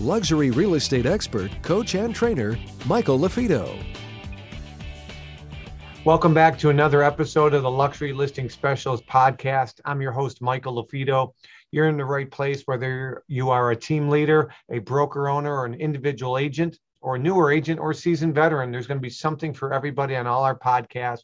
luxury real estate expert, coach, and trainer, Michael LaFido. Welcome back to another episode of the Luxury Listing Specialist podcast. I'm your host, Michael LaFido. You're in the right place, whether you are a team leader, a broker owner, or an individual agent, or a newer agent, or seasoned veteran. There's going to be something for everybody on all our podcasts.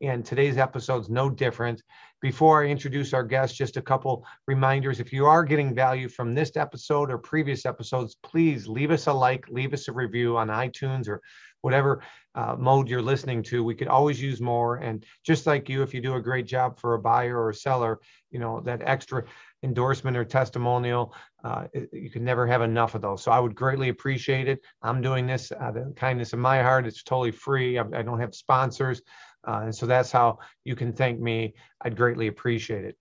And today's episode is no different. Before I introduce our guest, just a couple reminders. If you are getting value from this episode or previous episodes, please leave us a like, leave us a review on iTunes or whatever uh, mode you're listening to. We could always use more. And just like you, if you do a great job for a buyer or a seller, you know, that extra endorsement or testimonial, uh, you can never have enough of those. So I would greatly appreciate it. I'm doing this of the kindness of my heart. It's totally free. I, I don't have sponsors. Uh, and so that's how you can thank me. I'd greatly appreciate it.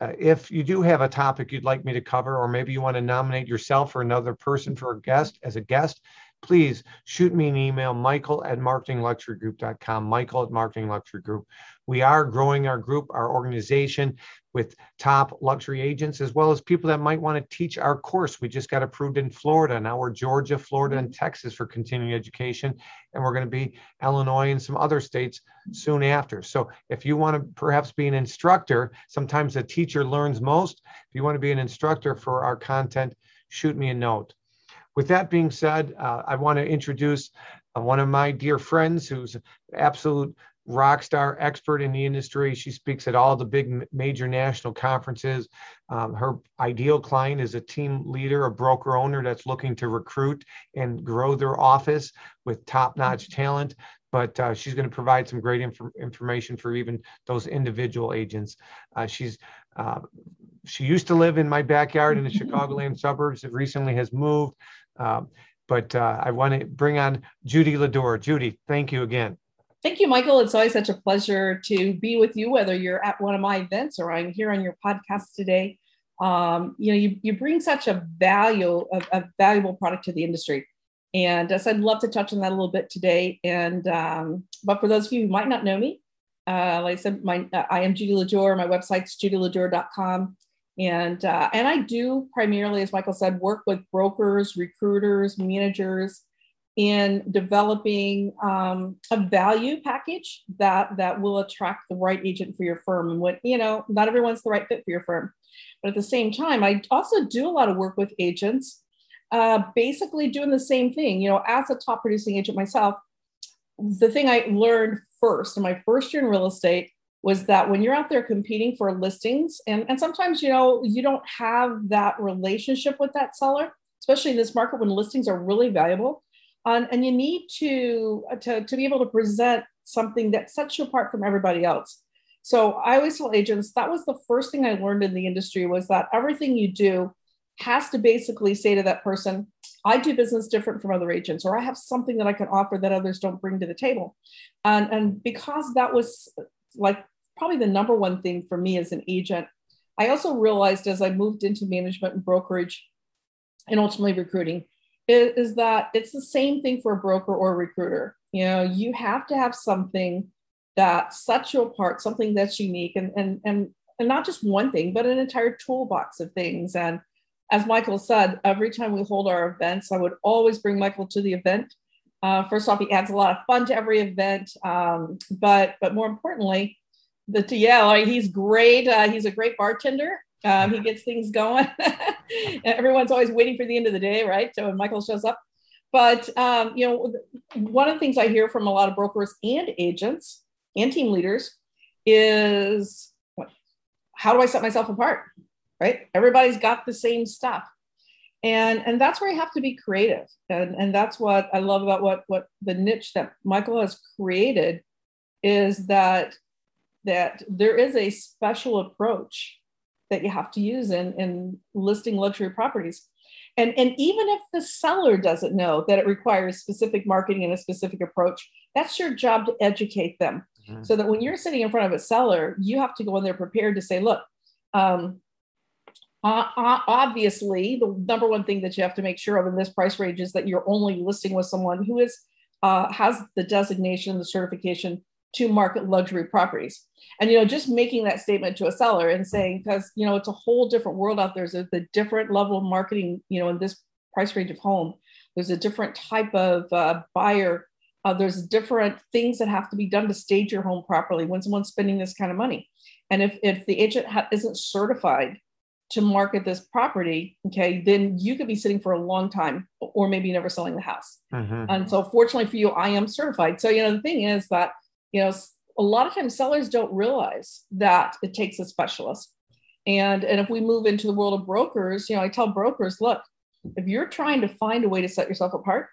Uh, if you do have a topic you'd like me to cover, or maybe you want to nominate yourself or another person for a guest as a guest, please shoot me an email, michael at marketingluxurygroup.com, michael at marketingluxurygroup. We are growing our group, our organization with top luxury agents, as well as people that might want to teach our course. We just got approved in Florida. Now we're Georgia, Florida, and mm-hmm. Texas for continuing education. And we're going to be Illinois and some other states soon after. So if you want to perhaps be an instructor, sometimes a teacher learns most. If you want to be an instructor for our content, shoot me a note. With that being said, uh, I want to introduce uh, one of my dear friends who's an absolute rock star expert in the industry. She speaks at all the big major national conferences. Um, her ideal client is a team leader, a broker owner that's looking to recruit and grow their office with top notch talent. But uh, she's going to provide some great inf- information for even those individual agents. Uh, she's uh, she used to live in my backyard in the Chicagoland suburbs. It recently has moved. Um, but uh, I want to bring on Judy LaDeur. Judy, thank you again. Thank you, Michael. It's always such a pleasure to be with you, whether you're at one of my events or I'm here on your podcast today. Um, you know, you, you bring such a value, a, a, valuable product to the industry. And as I'd love to touch on that a little bit today. And, um, but for those of you who might not know me, uh, like I said, my, uh, I am Judy LaDeur. My website's judyladeur.com. And, uh, and I do primarily, as Michael said, work with brokers, recruiters, managers, in developing um, a value package that that will attract the right agent for your firm and what you know not everyone's the right fit for your firm. But at the same time i also do a lot of work with agents uh, basically doing the same thing. You know as a top producing agent myself the thing i learned first in my first year in real estate was that when you're out there competing for listings and, and sometimes you know you don't have that relationship with that seller especially in this market when listings are really valuable um, and you need to, uh, to, to be able to present something that sets you apart from everybody else. So I always tell agents that was the first thing I learned in the industry was that everything you do has to basically say to that person, I do business different from other agents, or I have something that I can offer that others don't bring to the table. And, and because that was like probably the number one thing for me as an agent, I also realized as I moved into management and brokerage and ultimately recruiting is, is that it's the same thing for a broker or a recruiter. You know, you have to have something that sets you apart, something that's unique, and and and and not just one thing, but an entire toolbox of things. And as Michael said, every time we hold our events, I would always bring Michael to the event. Uh, first off, he adds a lot of fun to every event, um, but but more importantly, the yeah, he's great. Uh, he's a great bartender. Um, he gets things going. Everyone's always waiting for the end of the day, right? So when Michael shows up. But um, you know, one of the things I hear from a lot of brokers and agents and team leaders is, how do I set myself apart? Right? Everybody's got the same stuff, and and that's where you have to be creative, and and that's what I love about what what the niche that Michael has created is that that there is a special approach that you have to use in, in listing luxury properties. And, and even if the seller doesn't know that it requires specific marketing and a specific approach, that's your job to educate them. Mm-hmm. So that when you're sitting in front of a seller, you have to go in there prepared to say, look, um, uh, obviously, the number one thing that you have to make sure of in this price range is that you're only listing with someone who is uh, has the designation, the certification to market luxury properties. And you know, just making that statement to a seller and saying, because you know, it's a whole different world out there. There's a different level of marketing, you know, in this price range of home. There's a different type of uh, buyer. Uh, there's different things that have to be done to stage your home properly when someone's spending this kind of money. And if, if the agent ha- isn't certified to market this property, okay, then you could be sitting for a long time or maybe never selling the house. Mm-hmm. And so, fortunately for you, I am certified. So, you know, the thing is that, you know, a lot of times sellers don't realize that it takes a specialist. And, and if we move into the world of brokers, you know, I tell brokers, look, if you're trying to find a way to set yourself apart,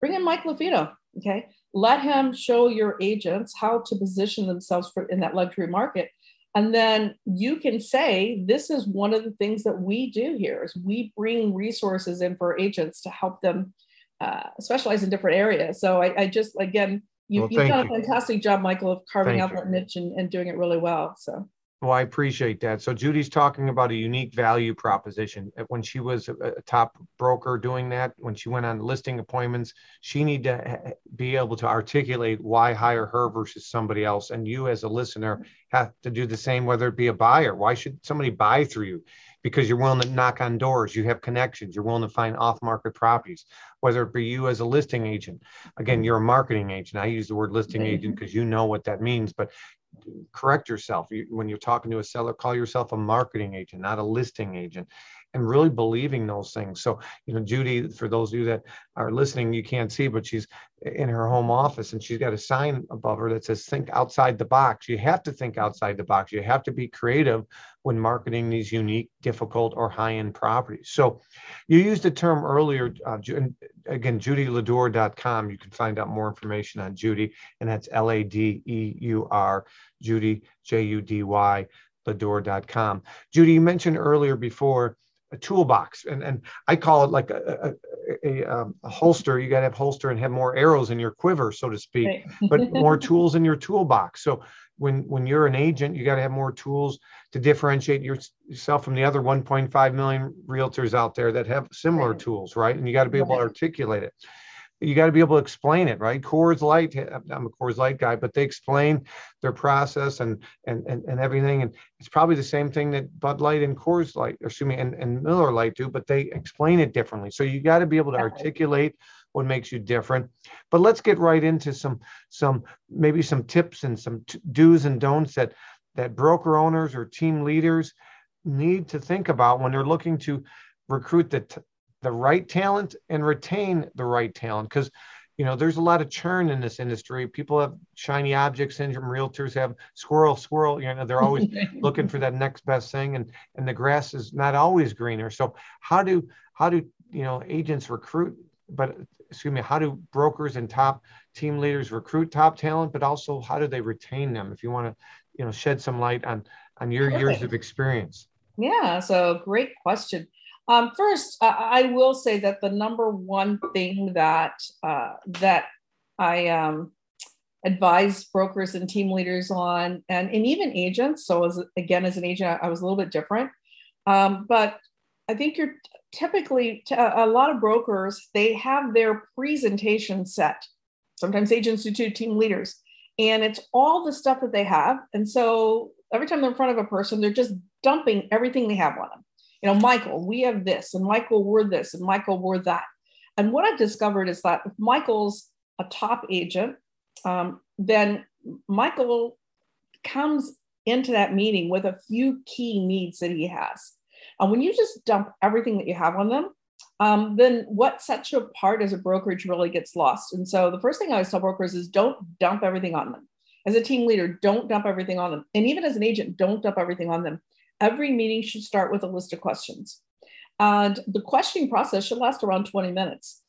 bring in Mike LaFido. Okay. Let him show your agents how to position themselves for in that luxury market and then you can say, this is one of the things that we do here is we bring resources in for agents to help them uh, specialize in different areas. So I, I just, again, you, have done a fantastic job, Michael, of carving thank out you. that niche and, and doing it really well. So well, I appreciate that. So Judy's talking about a unique value proposition. Uh, when she was a top broker doing that, when she went on listing appointments, she need to be able to articulate why hire her versus somebody else. And you as a listener have to do the same, whether it be a buyer. Why should somebody buy through you? Because you're willing to knock on doors, you have connections, you're willing to find off-market properties, whether it be you as a listing agent. Again, mm-hmm. you're a marketing agent. I use the word listing agent because you know what that means, but correct yourself. You, when you're talking to a seller call yourself a marketing agent not a listing agent and really believing those things. So you know judy for those of you that are listening you can't see but she's in her home office and she's got a sign above her that says think outside the box. You have to think outside the box. You have to be creative when marketing these unique difficult or high-end properties. So you used a term earlier uh, again judyladeur.com you can find out more information on judy and that's l-a-d-e-u-r judy j-u-d-y ladeur.com judy you mentioned earlier before a toolbox. And, and i call it like a, a, a, um, a holster. You got to have holster and have more arrows in your quiver so to speak right. but more tools in your toolbox. So when when you're an agent you got to have more tools to differentiate yourself from the other 1.5 million realtors out there that have similar right. tools right? And you got to be able to articulate it you got to be able to explain it, right? Coors Light, eh, I'm a Coors Light guy, but they explain their process and and and, and everything. And it's probably the same thing that Bud Light and Coors Light, or excuse me, and, and Miller Lite do, but they explain it differently. So you got to be able to articulate what makes you different. But let's get right into some some maybe some tips and some t- do's and don'ts that that broker owners or team leaders need to think about when they're looking to recruit the t- the right talent and retain the right talent. Because you know there's a lot of churn in this industry. People have shiny object syndrome realtors have squirrel squirrel you know they're always looking for that next best thing and and the grass is not always greener. So how do how do you know agents recruit but excuse me how do brokers and top team leaders recruit top talent but also how do they retain them? If you want to you know shed some light on on your Perfect. years of experience. Yeah so great question um, first, uh, I will say that the number one thing that uh, that I um, advise brokers and team leaders on, and, and even agents. So, as again, as an agent, I was a little bit different, um, but I think you're typically a lot of brokers they have their presentation set. Sometimes agents do too, team leaders, and it's all the stuff that they have. And so every time they're in front of a person, they're just dumping everything they have on them you know, Michael, we have this, and Michael, we're this, and Michael, we're that. And what I've discovered is that if Michael's a top agent, um, then Michael comes into that meeting with a few key needs that he has. And when you just dump everything that you have on them, um, then what sets you apart as a brokerage really gets lost. And so the first thing I always tell brokers is don't dump everything on them. As a team leader, don't dump everything on them. And even as an agent, don't dump everything on them every meeting should start with a list of questions. And the questioning process should last around 20 minutes.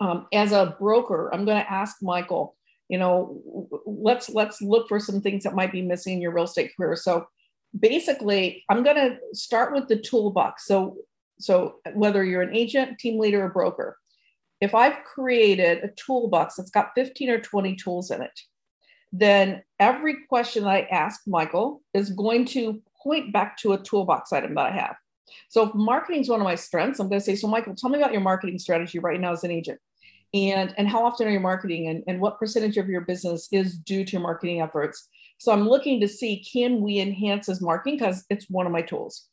Um, as a broker, I'm going to ask Michael, you know, let's let's look for some things that might be missing in your real estate career. So basically, I'm going to start with the toolbox. So so whether you're an agent, team leader, or broker, if I've created a toolbox that's got 15 or 20 tools in it, then every question I ask Michael is going to point back to a toolbox item that I have. So if marketing is one of my strengths, I'm going to say, so Michael, tell me about your marketing strategy right now as an agent. And, and how often are you marketing and, and what percentage of your business is due to your marketing efforts? So I'm looking to see, can we enhance his marketing? Because it's one of my tools.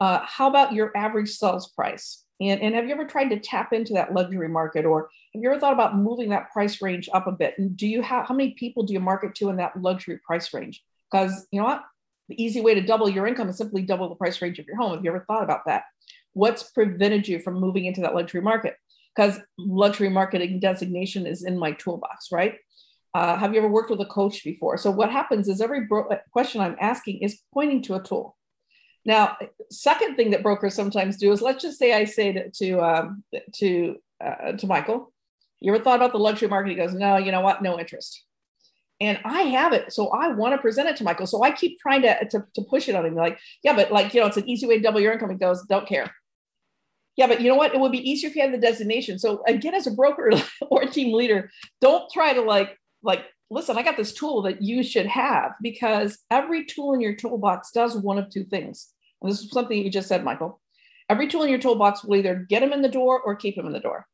Uh, how about your average sales price? And, and have you ever tried to tap into that luxury market or have you ever thought about moving that price range up a bit? And do you have how many people do you market to in that luxury price range? Because you know what? The easy way to double your income is simply double the price range of your home. Have you ever thought about that? What's prevented you from moving into that luxury market? Because luxury marketing designation is in my toolbox, right? Uh, have you ever worked with a coach before? So what happens is every bro- question I'm asking is pointing to a tool. Now, second thing that brokers sometimes do is let's just say I say to to um, to, uh, to Michael, you ever thought about the luxury market? He goes, no, you know what? No interest. And I have it. So I want to present it to Michael. So I keep trying to, to, to push it on him. Like, yeah, but like, you know, it's an easy way to double your income. He goes, don't care. Yeah, but you know what? It would be easier if you had the designation. So again, as a broker or team leader, don't try to like, like, listen, I got this tool that you should have because every tool in your toolbox does one of two things. And this is something you just said, Michael. Every tool in your toolbox will either get him in the door or keep him in the door.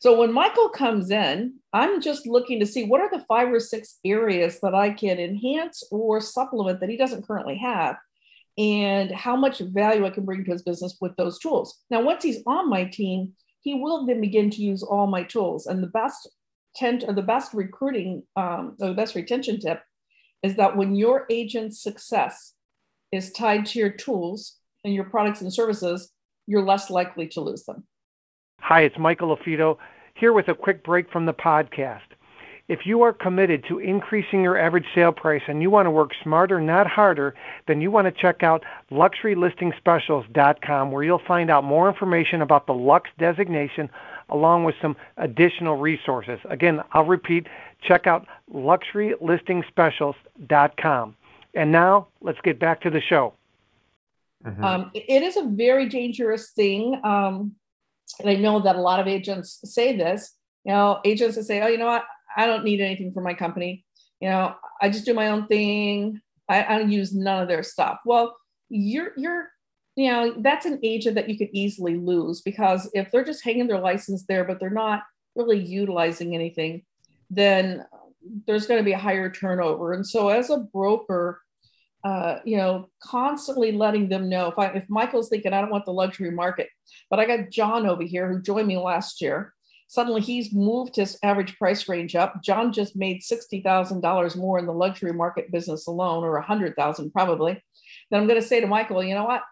So when Michael comes in, I'm just looking to see what are the five or six areas that I can enhance or supplement that he doesn't currently have, and how much value I can bring to his business with those tools. Now, once he's on my team, he will then begin to use all my tools. And the best tent or the best recruiting um, or the best retention tip is that when your agent's success is tied to your tools and your products and services, you're less likely to lose them. Hi, it's Michael LaFido here with a quick break from the podcast. If you are committed to increasing your average sale price and you want to work smarter, not harder, then you want to check out luxurylistingspecialist.com where you'll find out more information about the Lux designation along with some additional resources. Again, I'll repeat, check out luxurylistingspecialist.com. And now let's get back to the show. Mm-hmm. Um, it is a very dangerous thing. Um, and I know that a lot of agents say this, you know, agents that say, oh, you know what, I don't need anything for my company. You know, I just do my own thing. I, I don't use none of their stuff. Well, you're you're you know that's an agent that you could easily lose because if they're just hanging their license there but they're not really utilizing anything then there's going to be a higher turnover and so as a broker uh, you know, constantly letting them know if I, if Michael's thinking I don't want the luxury market, but I got John over here who joined me last year. Suddenly he's moved his average price range up. John just made sixty thousand dollars more in the luxury market business alone, or a hundred thousand probably. Then I'm going to say to Michael, you know what?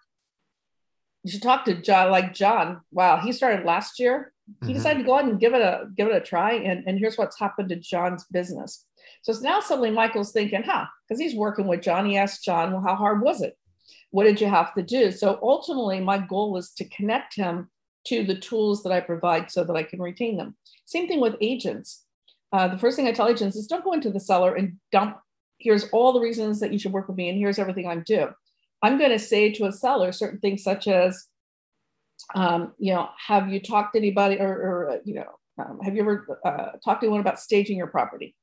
You should talk to John. Like John, wow, he started last year. He mm-hmm. decided to go out and give it a give it a try, and and here's what's happened to John's business so now suddenly Michael's thinking, huh, because he's working with John. He asked John, well, how hard was it? What did you have to do? So ultimately, my goal is to connect him to the tools that I provide so that I can retain them. Same thing with agents. Uh, the first thing I tell agents is don't go into the seller and dump, here's all the reasons that you should work with me, and here's everything I'm due. I'm going to say to a seller certain things such as, um, you know, have you talked to anybody or, or you know, um, have you ever uh, talked to anyone about staging your property?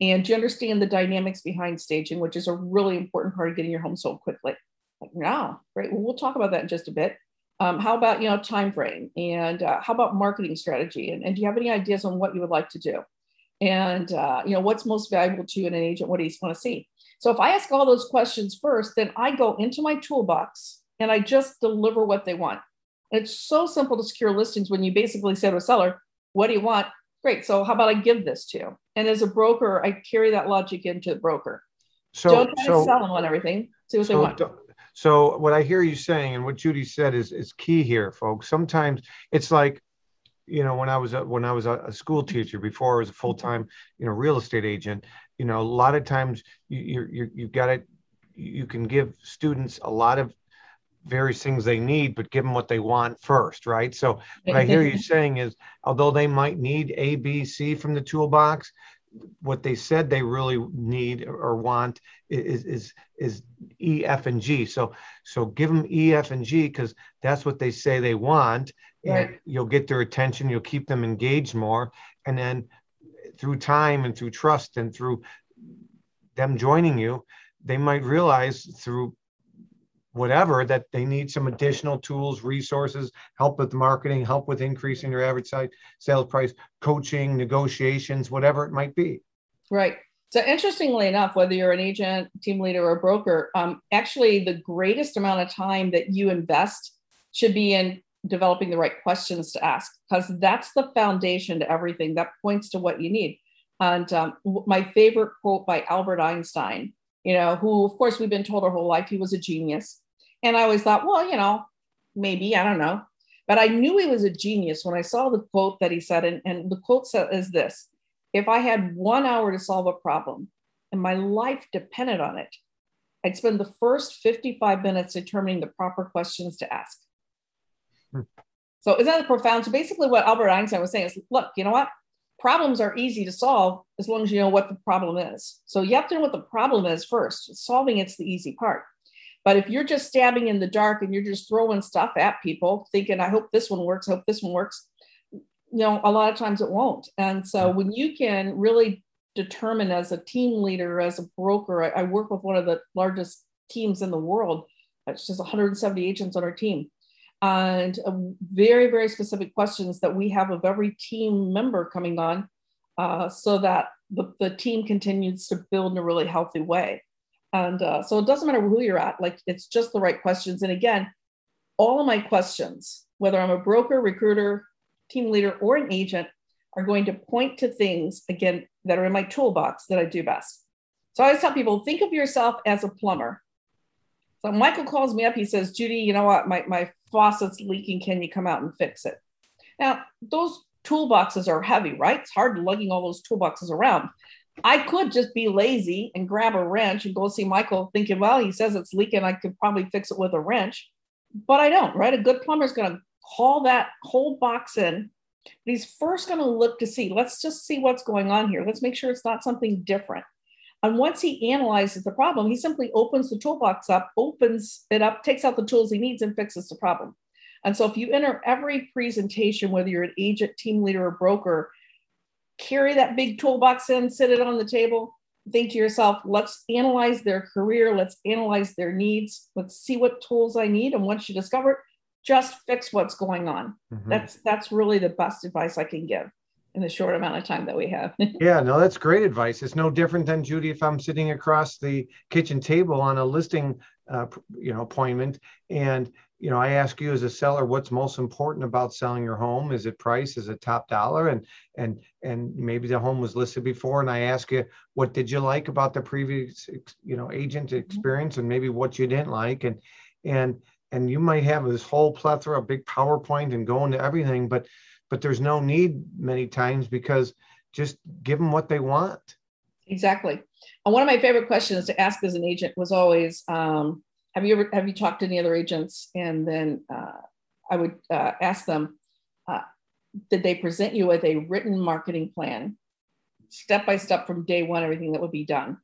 And you understand the dynamics behind staging, which is a really important part of getting your home sold quickly? Like, no, great. Well, we'll talk about that in just a bit. Um, how about you know time frame? And uh, how about marketing strategy? And, and do you have any ideas on what you would like to do? And uh, you know what's most valuable to you in an agent? What do you want to see? So if i ask all those questions first then i go into my toolbox and i just deliver what they want. It's so simple to secure listings when you basically say to a seller what do you want Great. So how about I give this to you? And as a broker, I carry that logic into the broker. So don't try so, to sell them on everything. See what so, they want. So what I hear you saying and what Judy said is is key here, folks. Sometimes it's like, you know, when I was a, when I was a, school teacher before I was a full time, you know, real estate agent. You know, a lot of times you you you you've got it. You can give students a lot of various things they need, but give them what they want first, right? So what I hear you saying is, although they might need A, B, C from the toolbox, what they said they really need or want is is is E, F, and G. So so give them E, F, and G because that's what they say they want, Right. and you'll get their attention. You'll keep them engaged more, and then through time and through trust and through them joining you, they might realize through whatever that they need some additional tools, resources, help with marketing, help with increasing their average site sales price, coaching, negotiations, whatever it might be. Right. So interestingly enough, whether you're an agent, team leader, or broker, um, actually the greatest amount of time that you invest should be in developing the right questions to ask, because that's the foundation to everything. That points to what you need. And um, my favorite quote by Albert Einstein, you know, who of course we've been told our whole life he was a genius. And I always thought, well, you know, maybe I don't know, but I knew he was a genius when I saw the quote that he said. And, and the quote said, is this: If I had one hour to solve a problem and my life depended on it, I'd spend the first 55 minutes determining the proper questions to ask. Hmm. So isn't that profound? So basically, what Albert Einstein was saying is, look, you know what? Problems are easy to solve as long as you know what the problem is. So you have to know what the problem is first. Solving it's the easy part. But if you're just stabbing in the dark and you're just throwing stuff at people, thinking, I hope this one works, hope this one works, you know, a lot of times it won't. And so when you can really determine as a team leader, as a broker, I, I work with one of the largest teams in the world. It's just 170 agents on our team. And very, very specific questions that we have of every team member coming on uh, so that the, the team continues to build in a really healthy way. And uh, so it doesn't matter who you're at, like it's just the right questions. And again, all of my questions, whether I'm a broker, recruiter, team leader, or an agent, are going to point to things, again, that are in my toolbox that I do best. So I always tell people think of yourself as a plumber. So Michael calls me up, he says, Judy, you know what? My, my faucet's leaking. Can you come out and fix it? Now, those toolboxes are heavy, right? It's hard lugging all those toolboxes around. I could just be lazy and grab a wrench and go see Michael thinking, well, he says it's leaking. I could probably fix it with a wrench, but I don't, right? A good plumber is going to haul that whole box in. But he's first going to look to see, let's just see what's going on here. Let's make sure it's not something different. And once he analyzes the problem, he simply opens the toolbox up, opens it up, takes out the tools he needs, and fixes the problem. And so if you enter every presentation, whether you're an agent, team leader, or broker, carry that big toolbox in, sit it on the table, think to yourself, let's analyze their career, let's analyze their needs, let's see what tools I need. And once you discover it, just fix what's going on. Mhm. That's that's really the best advice I can give in the short amount of time that we have. Yeah, no, that's great advice. It's no different than Judy if I'm sitting across the kitchen table on a listing, uh, you know, appointment, and you know, I ask you as a seller, what's most important about selling your home? Is it price? Is it top dollar? And and and maybe the home was listed before, and I ask you, what did you like about the previous, you know, agent experience, and maybe what you didn't like, and and and you might have this whole plethora, a big PowerPoint, and go into everything, but but there's no need many times because just give them what they want. Exactly. And one of my favorite questions to ask as an agent was always, um, "Have you ever have you talked to any other agents?" And then uh, I would uh, ask them, uh, "Did they present you with a written marketing plan, step by step from day one, everything that would be done?"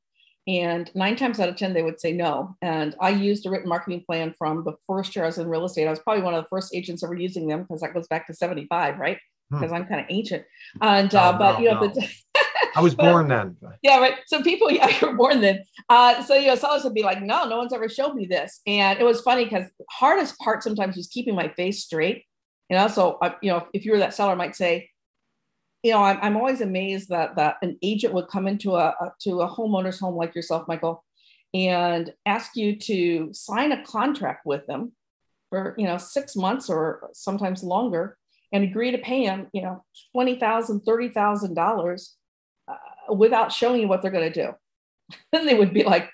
And nine times out of ten, they would say no. And I used a written marketing plan from the first year I was in real estate. I was probably one of the first agents ever using them because that goes back to '75, right? Hmm. Because I'm kind of ancient. And uh, but no, you know, no. but I was but, born then. Yeah, right. So people, yeah, you were born then. Uh, so you know, sellers would be like, "No, no one's ever showed me this," and it was funny because hardest part sometimes was keeping my face straight. And also, uh, you know, if you were that seller, might say, you know, I'm, I'm always amazed that that an agent would come into a, a to a homeowner's home like yourself, Michael, and ask you to sign a contract with them for you know six months or sometimes longer and agree to pay him you know twenty thousand, thirty thousand dollars." Without showing you what they're going to do. then they would be like,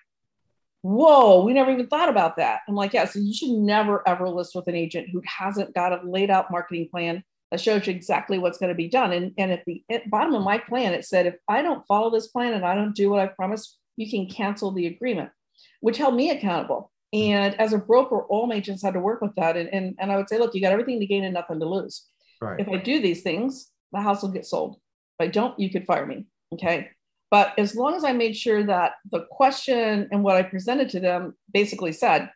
whoa, we never even thought about that. I'm like, yeah, so you should never ever list with an agent who hasn't got a laid out marketing plan that shows you exactly what's going to be done. And, and at the bottom of my plan, it said, if I don't follow this plan and I don't do what I promised, you can cancel the agreement, which held me accountable. Hmm. And as a broker, all my agents had to work with that. And, and, and I would say, look, you got everything to gain and nothing to lose. Right. If I do these things, the house will get sold. If I don't, you could fire me. Okay. But as long as I made sure that the question and what I presented to them basically said,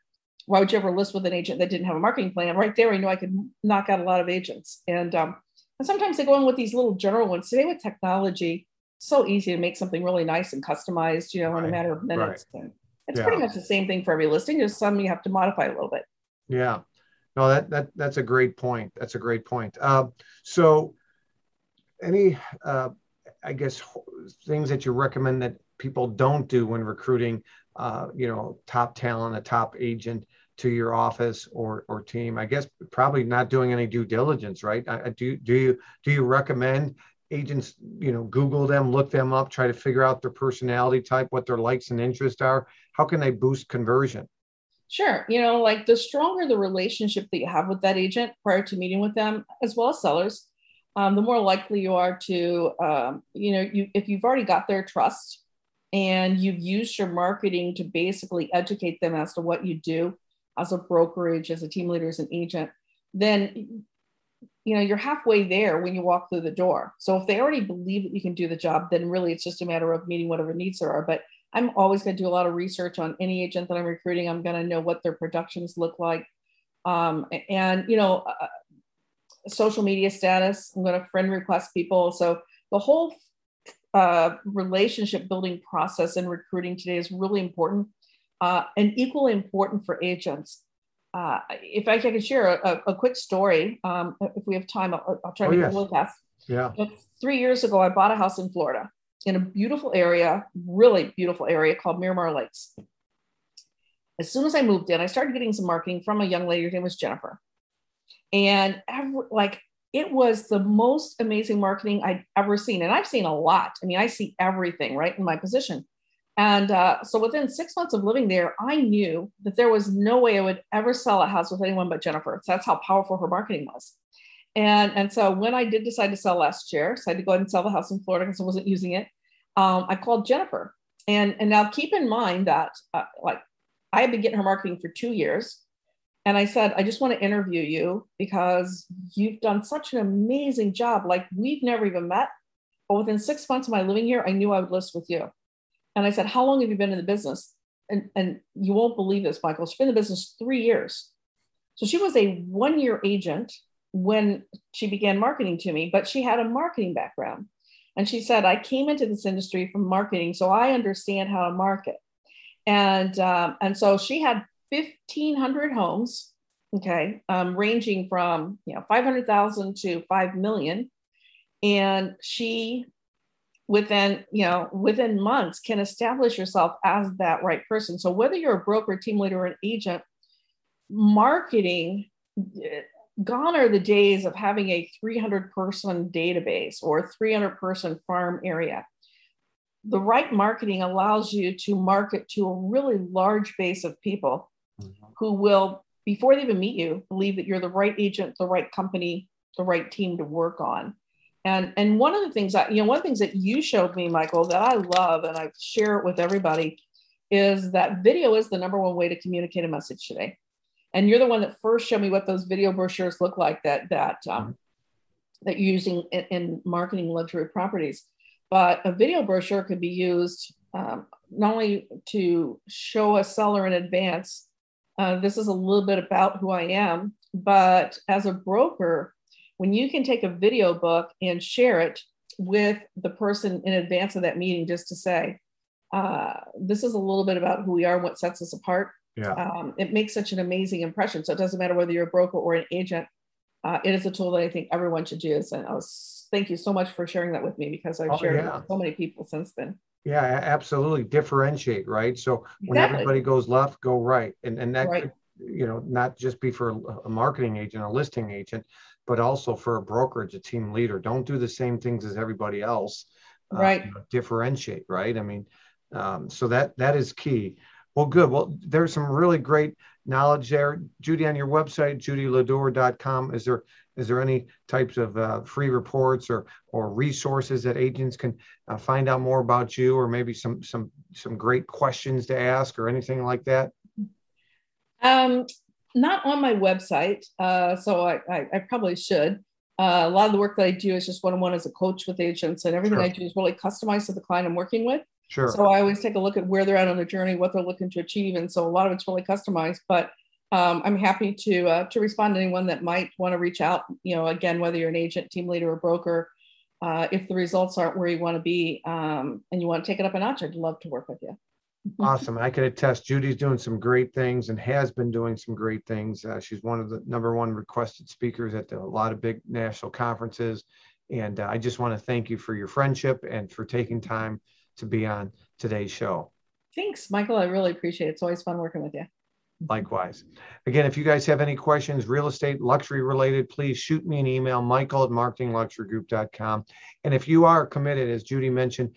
why would you ever list with an agent that didn't have a marketing plan? Right there, I knew I could knock out a lot of agents. And, um, and sometimes they go in with these little general ones. Today with technology, so easy to make something really nice and customized, you know, in a matter of minutes. Right. It's yeah. pretty much the same thing for every listing. Just some you have to modify a little bit. Yeah. No, that that that's a great point. That's a great point. Uh, so, any, uh, I guess, things that you recommend that people don't do when recruiting, uh, you know, top talent, a top agent to your office or or team? I guess probably not doing any due diligence, right? I, do do you do you recommend agents, you know, Google them, look them up, try to figure out their personality type, what their likes and interests are? How can they boost conversion? Sure. You know, like the stronger the relationship that you have with that agent prior to meeting with them, as well as sellers, um, the more likely you are to, um, you know, you if you've already got their trust and you've used your marketing to basically educate them as to what you do as a brokerage, as a team leader, as an agent, then you know you're halfway there when you walk through the door. So if they already believe that you can do the job, then really it's just a matter of meeting whatever needs there are. But I'm always going to do a lot of research on any agent that I'm recruiting. I'm going to know what their productions look like. Um, and, you know, uh, social media status, I'm going to friend request people. So the whole uh, relationship building process in recruiting today is really important uh, and equally important for agents. Uh, if I can share a, a quick story, um, if we have time, I'll, I'll try to oh, make yes. a little fast. Yeah. But three years ago, I bought a house in Florida in a beautiful area, really beautiful area called Miromar Lakes. As soon as I moved in, I started getting some marketing from a young lady. Her name was Jennifer. And every, like it was the most amazing marketing I'd ever seen. And I've seen a lot. I mean, I see everything right in my position. And uh, so within six months of living there, I knew that there was no way I would ever sell a house with anyone but Jennifer. So that's how powerful her marketing was. And, and so when I did decide to sell last year, so I had to go ahead and sell the house in Florida because I wasn't using it. Um, I called Jennifer. And, and now keep in mind that uh, like I had been getting her marketing for two years. And I said, I just want to interview you because you've done such an amazing job. Like we've never even met, but within six months of my living here, I knew I would list with you. And I said, How long have you been in the business? And, and you won't believe this, Michael. She's been in the business three years. So she was a one year agent when she began marketing to me, but she had a marketing background. And she said, I came into this industry from marketing, so I understand how to market. And, um, and so she had 1,500 homes, okay, um, ranging from, you know, 500,000 to 5 million. And she, within, you know, within months can establish yourself as that right person. So whether you're a broker, team leader, or an agent, marketing gone are the days of having a 300 person database or 300 person farm area. The right marketing allows you to market to a really large base of people mm-hmm. who will, before they even meet you, believe that you're the right agent, the right company, the right team to work on. And, and one of the things that, you know, one of the things that you showed me, Michael, that I love and I share it with everybody is that video is the number one way to communicate a message today and you're the one that first showed me what those video brochures look like that that um, mm-hmm. that you're using in, in, marketing luxury properties but a video brochure could be used um, not only to show a seller in advance uh, this is a little bit about who i am but as a broker when you can take a video book and share it with the person in advance of that meeting just to say uh, this is a little bit about who we are and what sets us apart yeah. Um, it makes such an amazing impression. So it doesn't matter whether you're a broker or an agent. Uh, it is a tool that I think everyone should use. And I was thank you so much for sharing that with me because I've oh, shared yeah. it with so many people since then. Yeah, absolutely. Differentiate, right? So when exactly. everybody goes left, go right. And and that right. could, you know, not just be for a marketing agent, a listing agent, but also for a brokerage, a team leader. Don't do the same things as everybody else. Uh, right. You know, differentiate, right? I mean, um, so that that is key. Well, good. Well, there's some really great knowledge there. Judy, on your website, judyladeur.com, is there is there any types of uh, free reports or or resources that agents can uh, find out more about you, or maybe some some some great questions to ask, or anything like that? Um, not on my website, uh, so I, I, I probably should. Uh, a lot of the work that I do is just one on one as a coach with agents, and everything Sure. I do is really customized to the client I'm working with. Sure. So I always take a look at where they're at on the journey, what they're looking to achieve, and so a lot of it's really customized. But um, I'm happy to uh, to respond to anyone that might want to reach out. You know, again, whether you're an agent, team leader, or broker, uh, if the results aren't where you want to be um, and you want to take it up a notch, I'd love to work with you. Awesome. I can attest Judy's doing some great things and has been doing some great things. Uh, she's one of the number one requested speakers at the, a lot of big national conferences. And uh, I just want to thank you for your friendship and for taking time to be on today's show. Thanks, Michael. I really appreciate it. It's always fun working with you. Likewise. Again, if you guys have any questions, real estate, luxury related, please shoot me an email, michael at marketingluxurygroup.com. And if you are committed, as Judy mentioned,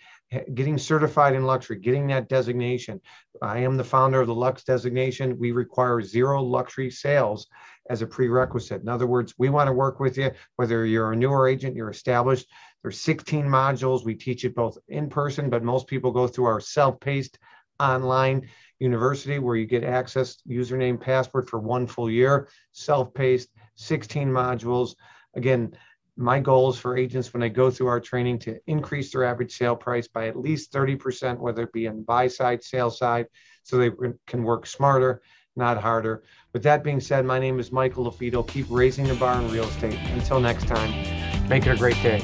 getting certified in luxury, getting that designation, I am the founder of the Lux designation. We require zero luxury sales as a prerequisite. In other words, we want to work with you, whether you're a newer agent, you're established. There's 16 modules. We teach it both in person, but most people go through our self-paced online university where you get access, username, password for one full year, self-paced, 16 modules. Again, my goal is for agents when they go through our training to increase their average sale price by at least 30%, whether it be on buy side, sale side, so they can work smarter, not harder. With that being said, my name is Michael LaFido. Keep raising the bar in real estate. Until next time, make it a great day.